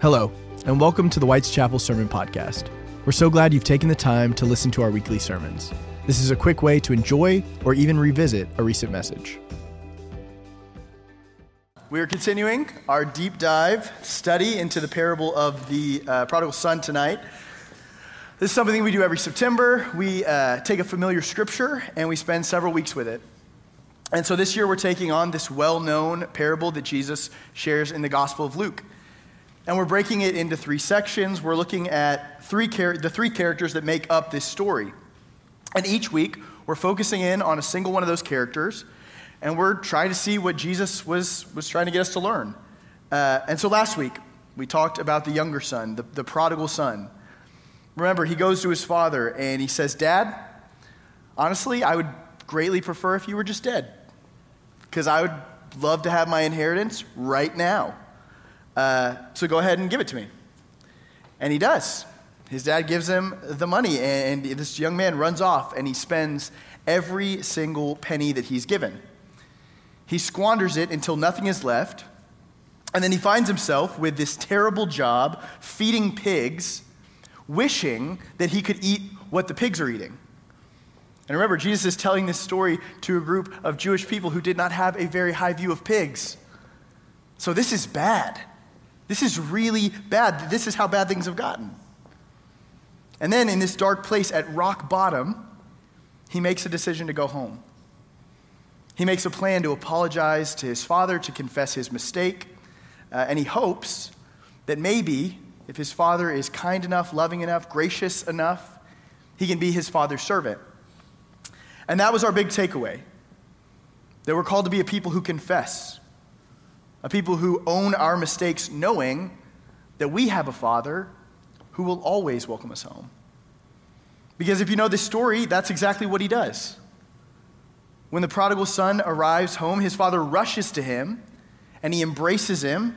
Hello, and welcome to the White's Chapel Sermon Podcast. We're so glad you've taken the time to listen to our weekly sermons. This is a quick way to enjoy or even revisit a recent message. We are continuing our deep dive study into the parable of the uh, prodigal son tonight. This is something we do every September. We uh, take a familiar scripture and we spend several weeks with it. And so this year we're taking on this well known parable that Jesus shares in the Gospel of Luke. And we're breaking it into three sections. We're looking at three char- the three characters that make up this story. And each week, we're focusing in on a single one of those characters, and we're trying to see what Jesus was, was trying to get us to learn. Uh, and so last week, we talked about the younger son, the, the prodigal son. Remember, he goes to his father and he says, Dad, honestly, I would greatly prefer if you were just dead, because I would love to have my inheritance right now. Uh, so go ahead and give it to me. And he does. His dad gives him the money, and this young man runs off and he spends every single penny that he's given. He squanders it until nothing is left, and then he finds himself with this terrible job feeding pigs, wishing that he could eat what the pigs are eating. And remember, Jesus is telling this story to a group of Jewish people who did not have a very high view of pigs. So this is bad. This is really bad. This is how bad things have gotten. And then in this dark place at rock bottom, he makes a decision to go home. He makes a plan to apologize to his father, to confess his mistake, uh, and he hopes that maybe if his father is kind enough, loving enough, gracious enough, he can be his father's servant. And that was our big takeaway that we're called to be a people who confess, a people who own our mistakes, knowing that we have a Father who will always welcome us home. Because if you know this story, that's exactly what he does. When the prodigal son arrives home, his father rushes to him and he embraces him.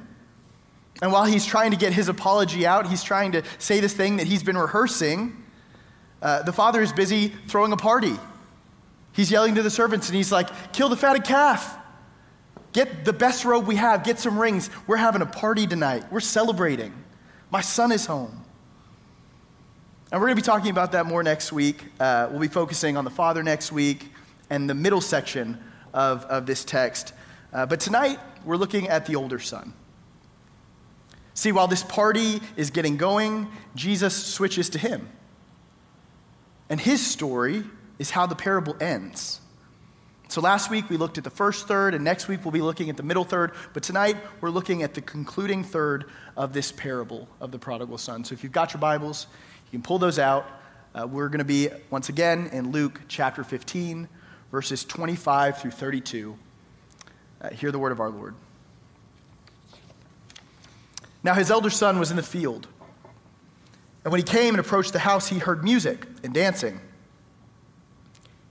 And while he's trying to get his apology out, he's trying to say this thing that he's been rehearsing. Uh, the father is busy throwing a party. He's yelling to the servants and he's like, Kill the fatted calf. Get the best robe we have. Get some rings. We're having a party tonight. We're celebrating. My son is home. And we're going to be talking about that more next week. Uh, we'll be focusing on the father next week and the middle section of, of this text. Uh, but tonight, we're looking at the older son. See, while this party is getting going, Jesus switches to him. And his story is how the parable ends. So last week we looked at the first third, and next week we'll be looking at the middle third. But tonight we're looking at the concluding third of this parable of the prodigal son. So if you've got your Bibles, you can pull those out. Uh, we're going to be, once again, in Luke chapter 15, verses 25 through 32. Uh, hear the word of our Lord. Now his elder son was in the field. And when he came and approached the house, he heard music and dancing.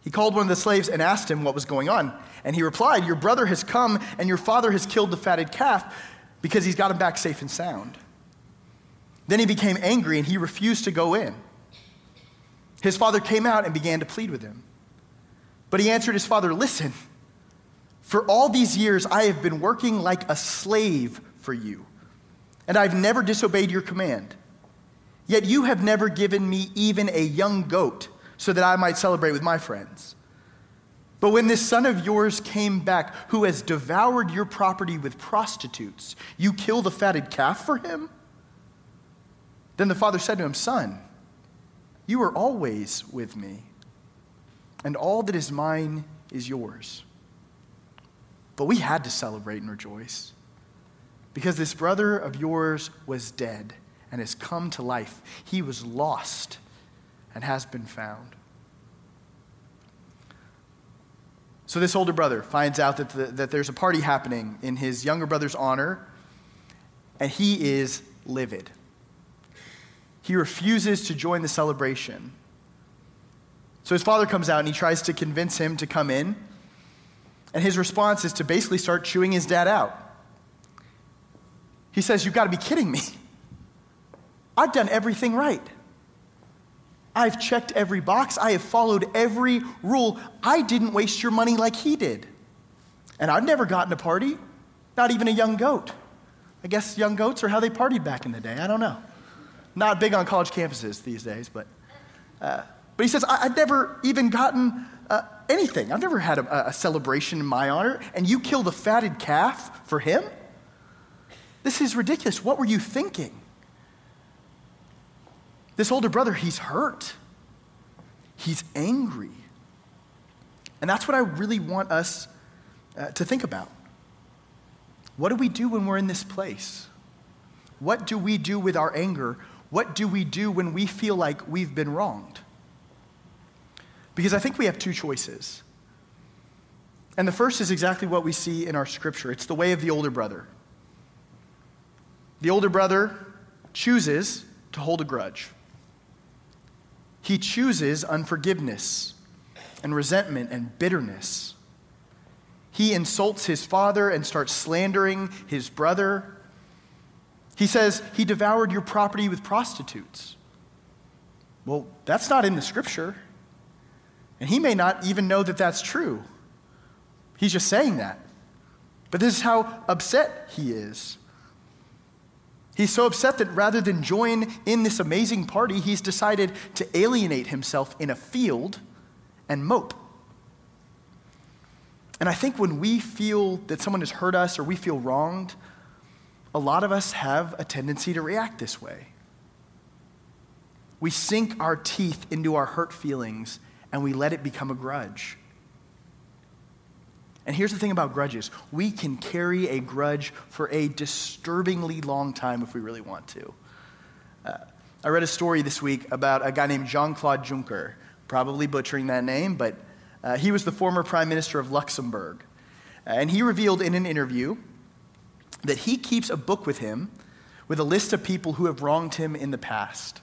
He called one of the slaves and asked him what was going on. And he replied, Your brother has come, and your father has killed the fatted calf because he's got him back safe and sound. Then he became angry and he refused to go in. His father came out and began to plead with him. But he answered his father, Listen, for all these years I have been working like a slave for you, and I've never disobeyed your command. Yet you have never given me even a young goat so that I might celebrate with my friends. But when this son of yours came back, who has devoured your property with prostitutes, you kill the fatted calf for him? Then the father said to him, Son, you are always with me, and all that is mine is yours. But we had to celebrate and rejoice, because this brother of yours was dead and has come to life. He was lost and has been found. So, this older brother finds out that, the, that there's a party happening in his younger brother's honor, and he is livid. He refuses to join the celebration. So, his father comes out and he tries to convince him to come in, and his response is to basically start chewing his dad out. He says, You've got to be kidding me. I've done everything right. I've checked every box. I have followed every rule. I didn't waste your money like he did. And I've never gotten a party, not even a young goat. I guess young goats are how they partied back in the day. I don't know. Not big on college campuses these days, but. Uh, but he says, I- have never even gotten uh, anything. I've never had a, a celebration in my honor, and you killed a fatted calf for him? This is ridiculous. What were you thinking? This older brother, he's hurt. He's angry. And that's what I really want us uh, to think about. What do we do when we're in this place? What do we do with our anger? What do we do when we feel like we've been wronged? Because I think we have two choices. And the first is exactly what we see in our scripture it's the way of the older brother. The older brother chooses to hold a grudge, he chooses unforgiveness and resentment and bitterness. He insults his father and starts slandering his brother. He says, He devoured your property with prostitutes. Well, that's not in the scripture. And he may not even know that that's true. He's just saying that. But this is how upset he is. He's so upset that rather than join in this amazing party, he's decided to alienate himself in a field and mope. And I think when we feel that someone has hurt us or we feel wronged, a lot of us have a tendency to react this way. We sink our teeth into our hurt feelings and we let it become a grudge. And here's the thing about grudges we can carry a grudge for a disturbingly long time if we really want to. Uh, I read a story this week about a guy named Jean Claude Juncker, probably butchering that name, but uh, he was the former prime minister of Luxembourg. And he revealed in an interview that he keeps a book with him with a list of people who have wronged him in the past.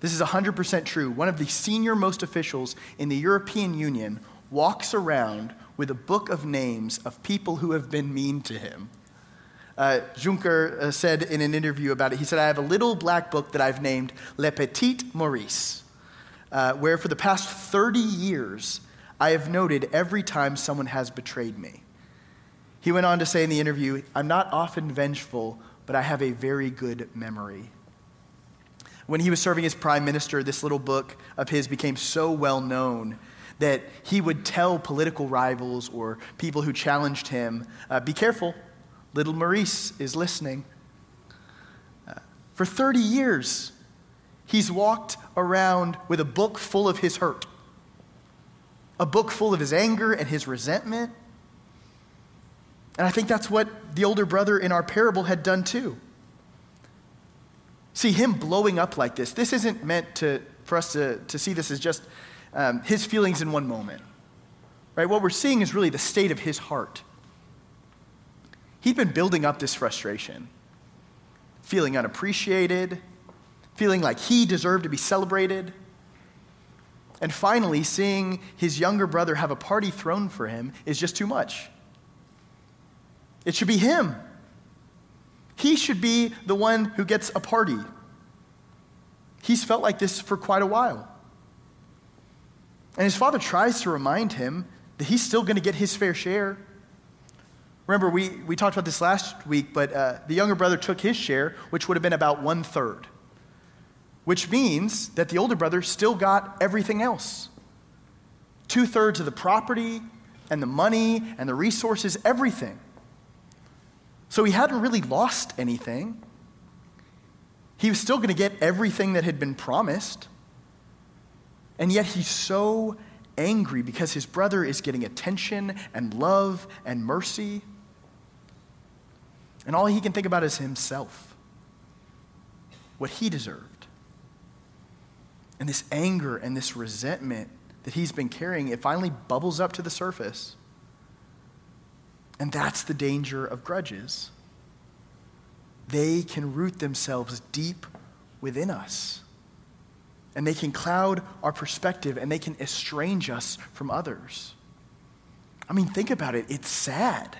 This is 100% true. One of the senior most officials in the European Union walks around with a book of names of people who have been mean to him. Uh, Juncker uh, said in an interview about it, he said, I have a little black book that I've named Le Petit Maurice, uh, where for the past 30 years, I have noted every time someone has betrayed me. He went on to say in the interview, I'm not often vengeful, but I have a very good memory. When he was serving as prime minister, this little book of his became so well known that he would tell political rivals or people who challenged him, uh, Be careful, little Maurice is listening. Uh, for 30 years, he's walked around with a book full of his hurt, a book full of his anger and his resentment. And I think that's what the older brother in our parable had done too. See, him blowing up like this, this isn't meant to, for us to, to see this as just um, his feelings in one moment. Right? What we're seeing is really the state of his heart. He'd been building up this frustration, feeling unappreciated, feeling like he deserved to be celebrated. And finally, seeing his younger brother have a party thrown for him is just too much. It should be him he should be the one who gets a party. He's felt like this for quite a while. And his father tries to remind him that he's still going to get his fair share. Remember, we, we talked about this last week, but uh, the younger brother took his share, which would have been about one third, which means that the older brother still got everything else two thirds of the property and the money and the resources, everything. So he hadn't really lost anything. He was still going to get everything that had been promised. And yet he's so angry because his brother is getting attention and love and mercy. And all he can think about is himself, what he deserved. And this anger and this resentment that he's been carrying, it finally bubbles up to the surface. And that's the danger of grudges. They can root themselves deep within us. And they can cloud our perspective and they can estrange us from others. I mean, think about it. It's sad.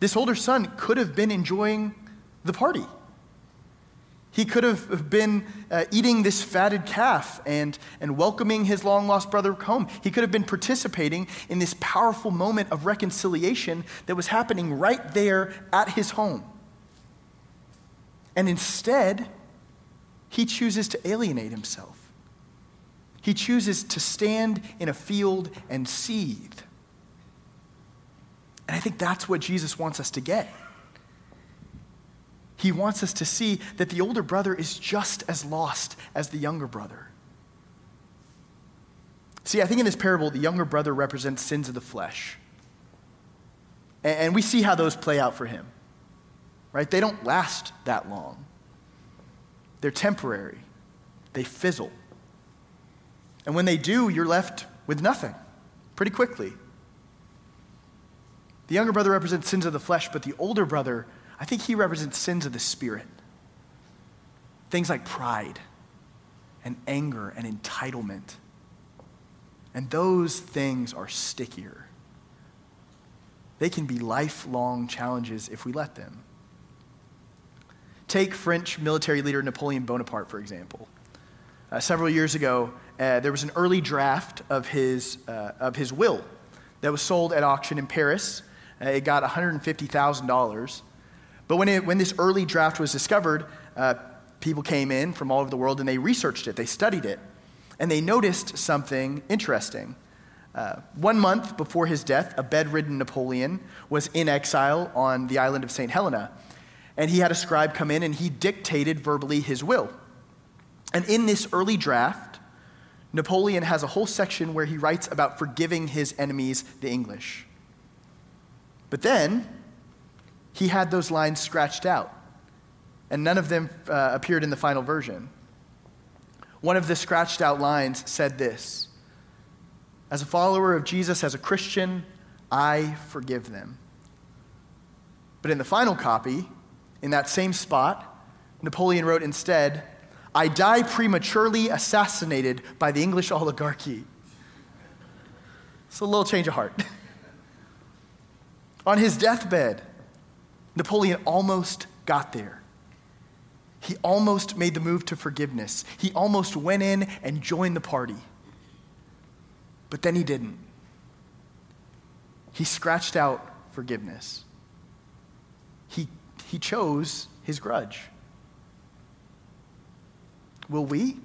This older son could have been enjoying the party. He could have been uh, eating this fatted calf and, and welcoming his long lost brother home. He could have been participating in this powerful moment of reconciliation that was happening right there at his home. And instead, he chooses to alienate himself. He chooses to stand in a field and seethe. And I think that's what Jesus wants us to get. He wants us to see that the older brother is just as lost as the younger brother. See, I think in this parable, the younger brother represents sins of the flesh. And we see how those play out for him, right? They don't last that long, they're temporary, they fizzle. And when they do, you're left with nothing pretty quickly. The younger brother represents sins of the flesh, but the older brother, I think he represents sins of the spirit. Things like pride and anger and entitlement. And those things are stickier. They can be lifelong challenges if we let them. Take French military leader Napoleon Bonaparte, for example. Uh, several years ago, uh, there was an early draft of his, uh, of his will that was sold at auction in Paris uh, it got $150,000. But when, it, when this early draft was discovered, uh, people came in from all over the world and they researched it, they studied it, and they noticed something interesting. Uh, one month before his death, a bedridden Napoleon was in exile on the island of St. Helena. And he had a scribe come in and he dictated verbally his will. And in this early draft, Napoleon has a whole section where he writes about forgiving his enemies, the English. But then he had those lines scratched out, and none of them uh, appeared in the final version. One of the scratched out lines said this As a follower of Jesus, as a Christian, I forgive them. But in the final copy, in that same spot, Napoleon wrote instead, I die prematurely assassinated by the English oligarchy. It's a little change of heart. On his deathbed, Napoleon almost got there. He almost made the move to forgiveness. He almost went in and joined the party. But then he didn't. He scratched out forgiveness. He, chose his grudge. Will we?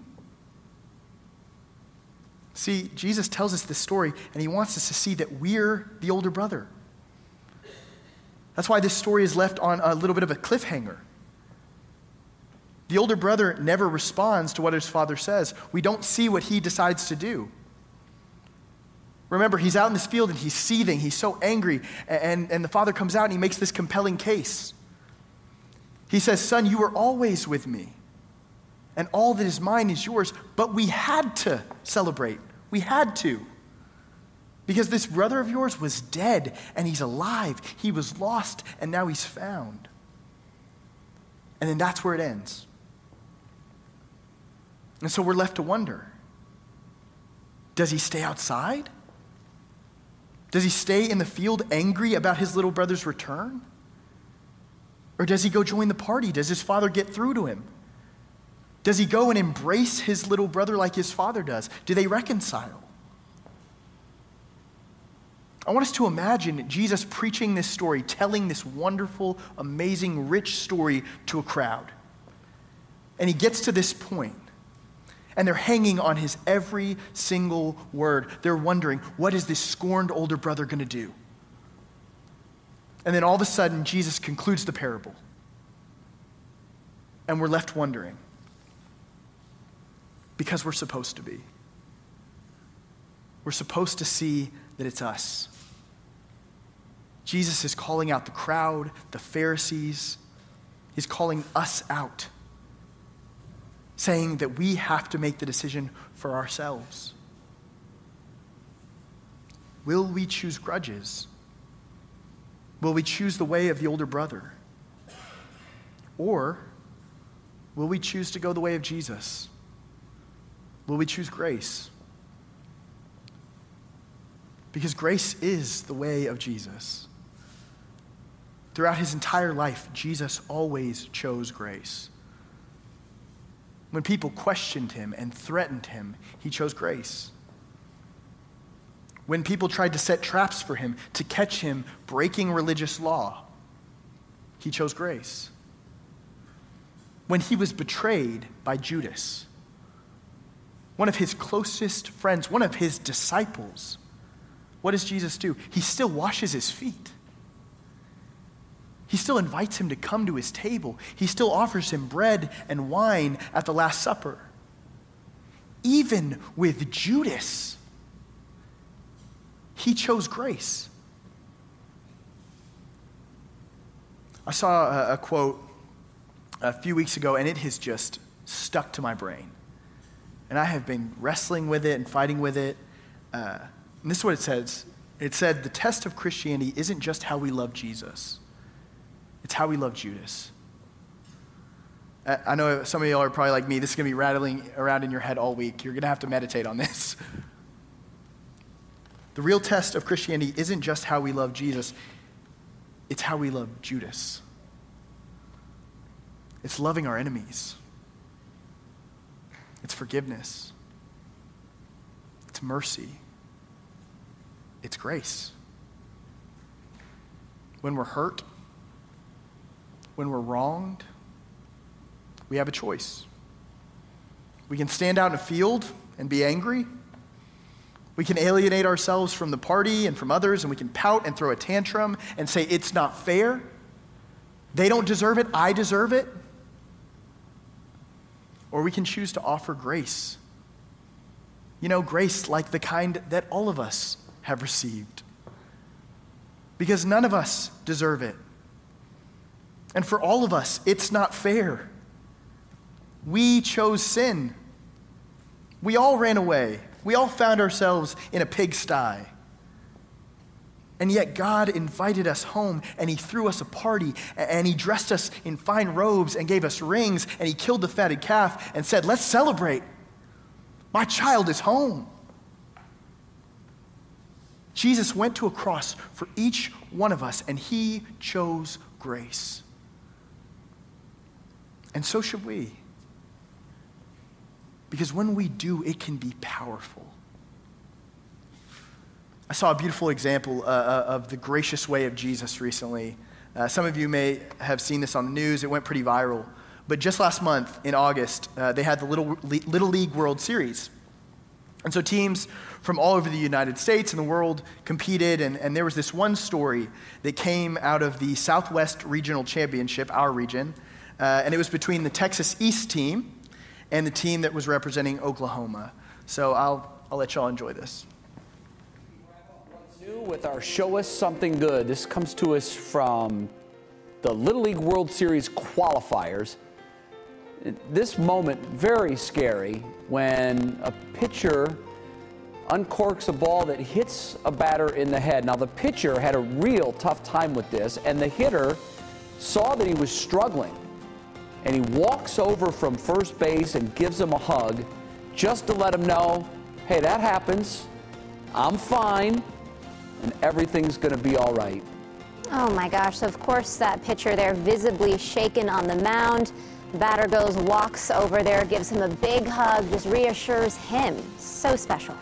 See, Jesus tells us this story, and he wants us to see that we're the older brother. That's why this story is left on a little bit of a cliffhanger. The older brother never responds to what his father says. We don't see what he decides to do. Remember, he's out in this field and he's seething. He's so angry. And, and the father comes out and he makes this compelling case. He says, Son, you were always with me, and all that is mine is yours. But we had to celebrate. We had to. Because this brother of yours was dead and he's alive. He was lost and now he's found. And then that's where it ends. And so we're left to wonder does he stay outside? Does he stay in the field angry about his little brother's return? Or does he go join the party? Does his father get through to him? Does he go and embrace his little brother like his father does? Do they reconcile? I want us to imagine Jesus preaching this story, telling this wonderful, amazing, rich story to a crowd. And he gets to this point, and they're hanging on his every single word. They're wondering, what is this scorned older brother going to do? And then all of a sudden, Jesus concludes the parable. And we're left wondering because we're supposed to be. We're supposed to see that it's us. Jesus is calling out the crowd, the Pharisees. He's calling us out, saying that we have to make the decision for ourselves. Will we choose grudges? Will we choose the way of the older brother? Or will we choose to go the way of Jesus? Will we choose grace? Because grace is the way of Jesus. Throughout his entire life, Jesus always chose grace. When people questioned him and threatened him, he chose grace. When people tried to set traps for him to catch him breaking religious law, he chose grace. when he was betrayed by Judas, one of his closest friends, one of his disciples. What does Jesus do? He still washes his feet. He still invites him to come to his table. He still offers him bread and wine at the Last Supper. Even with Judas, he chose grace. I saw a, a, quote a few weeks ago, and it has just stuck to my brain. And I have been wrestling with it and fighting with it. Uh, and this is what it says it said, The test of Christianity isn't just how we love Jesus, it's how we love Judas. I know some of y'all are probably like me. This is going to be rattling around in your head all week. You're going to have to meditate on this. The real test of Christianity isn't just how we love Jesus, it's how we love Judas. It's loving our enemies, it's forgiveness, it's mercy, it's grace. When we're hurt, when we're wronged, we have a choice. We can stand out in a field and be angry. We can alienate ourselves from the party and from others, and we can pout and throw a tantrum and say, It's not fair. They don't deserve it. I deserve it. Or we can choose to offer grace. You know, grace like the kind that all of us have received. Because none of us deserve it. And for all of us, it's not fair. We chose sin. We all ran away. We all found ourselves in a pigsty. And yet, God invited us home and He threw us a party and He dressed us in fine robes and gave us rings and He killed the fatted calf and said, Let's celebrate. My child is home. Jesus went to a cross for each one of us and He chose grace. And so should we. Because when we do, it can be powerful. I saw a beautiful example uh, uh, of the gracious way of Jesus recently. Uh, some of you may have seen this on the news, it went pretty viral. But just last month, in August, uh, they had the Little, Little League World Series. And so teams from all over the United States and the world competed, and, and there was this one story that came out of the Southwest Regional Championship, our region, uh, and it was between the Texas East team and the team that was representing Oklahoma. So I'll, I'll let y'all enjoy this New with our Show Us Something Good. This comes to us from the Little League World Series qualifiers. This moment, very scary, when a pitcher uncorks a ball that hits a batter in the head. Now, the pitcher had a real tough time with this, and the hitter saw that he was struggling. And he walks over from first base and gives him a hug just to let him know hey, that happens. I'm fine and everything's going to be all right. Oh my gosh, of course that pitcher there visibly shaken on the mound. Batter goes, walks over there, gives him a big hug, just reassures him. So special.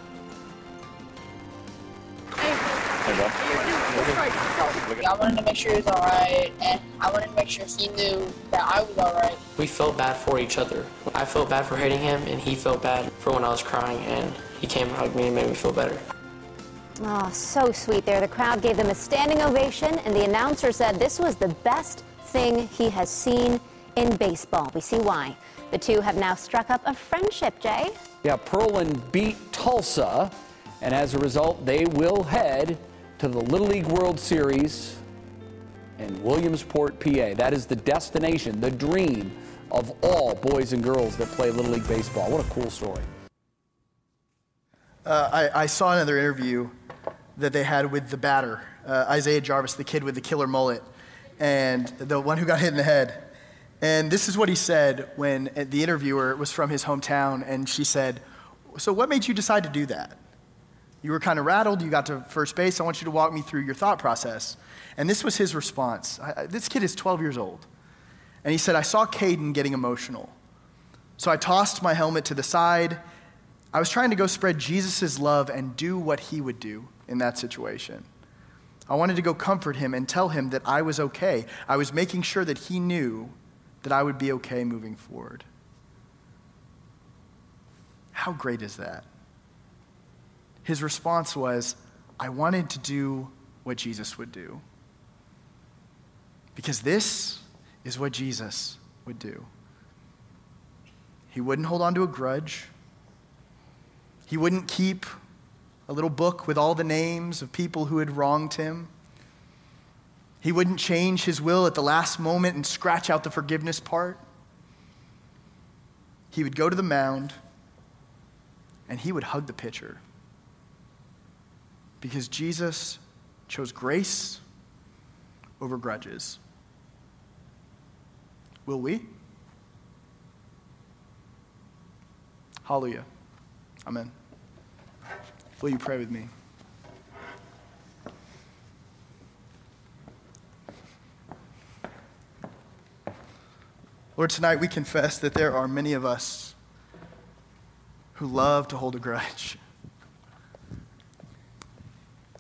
I wanted to make sure he was all right, and I wanted to make sure he knew that I was all right. We felt bad for each other. I felt bad for hating him, and he felt bad for when I was crying, and he came and hugged me and made me feel better. Oh, so sweet there. The crowd gave them a standing ovation, and the announcer said this was the best thing he has seen in baseball. We see why. The two have now struck up a friendship, Jay. Yeah, Pearland beat Tulsa, and as a result, they will head to the Little League World Series in Williamsport, PA. That is the destination, the dream of all boys and girls that play Little League Baseball. What a cool story. Uh, I, I, saw another interview that they had with the batter, uh, Isaiah Jarvis, the kid with the killer mullet, and the one who got hit in the head. And this is what he said when the interviewer was from his hometown, and she said, So, what made you decide to do that? You were kind of rattled, you got to first base. I want you to walk me through your thought process. And this was his response. I, this kid is 12 years old. And he said, I saw Caden getting emotional. So I tossed my helmet to the side. I was trying to go spread Jesus' love and do what he would do in that situation. I wanted to go comfort him and tell him that I was okay. I was making sure that he knew that I would be okay moving forward. How great is that? His response was, I wanted to do what Jesus would do. Because this is what Jesus would do. He wouldn't hold on to a grudge. He wouldn't keep a little book with all the names of people who had wronged him. He wouldn't change his will at the last moment and scratch out the forgiveness part. He would go to the mound and he would hug the pitcher. Because Jesus chose grace over grudges. Will we? Hallelujah. Amen. Will you pray with me? Lord, tonight we confess that there are many of us who love to hold a grudge.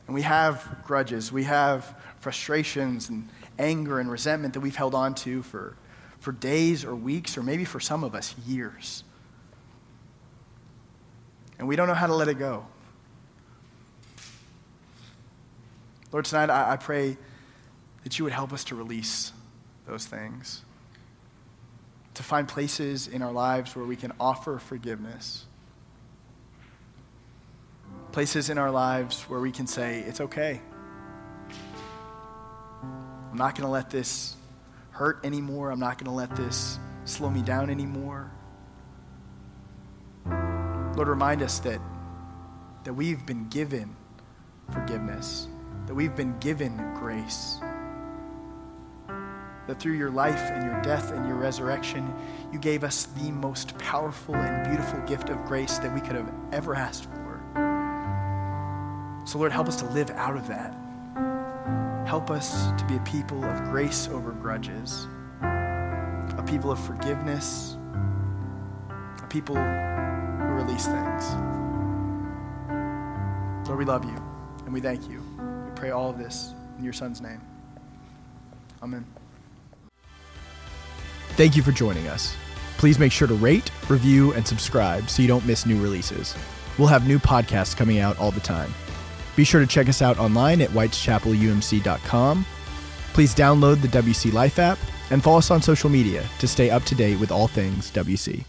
And we have grudges, we have frustrations and anger and resentment that we've held on to for, for days or weeks, or maybe for some of us, years. And we don't know how to let it go. Lord, tonight I, I pray that you would help us to release those things to find places in our lives where we can offer forgiveness. Places in our lives where we can say, it's okay. I'm not going to let this hurt anymore. I'm not going to let this slow me down anymore. Lord, remind us that, that we've been given forgiveness, that we've been given grace that through your life and your death and your resurrection, you gave us the most powerful and beautiful gift of grace that we could have ever asked for. So, Lord, help us to live out of that. Help us to be a people of grace over grudges, a people of forgiveness, a people who release things. Lord, we love you and we thank you. We pray all of this in your Son's name. Amen. Thank you for joining us. Please make sure to rate, review, and subscribe so you don't miss new releases. We'll have new podcasts coming out all the time. Be sure to check us out online at whiteschapelumc.com. Please download the WC Life app and follow us on social media to stay up to date with all things WC.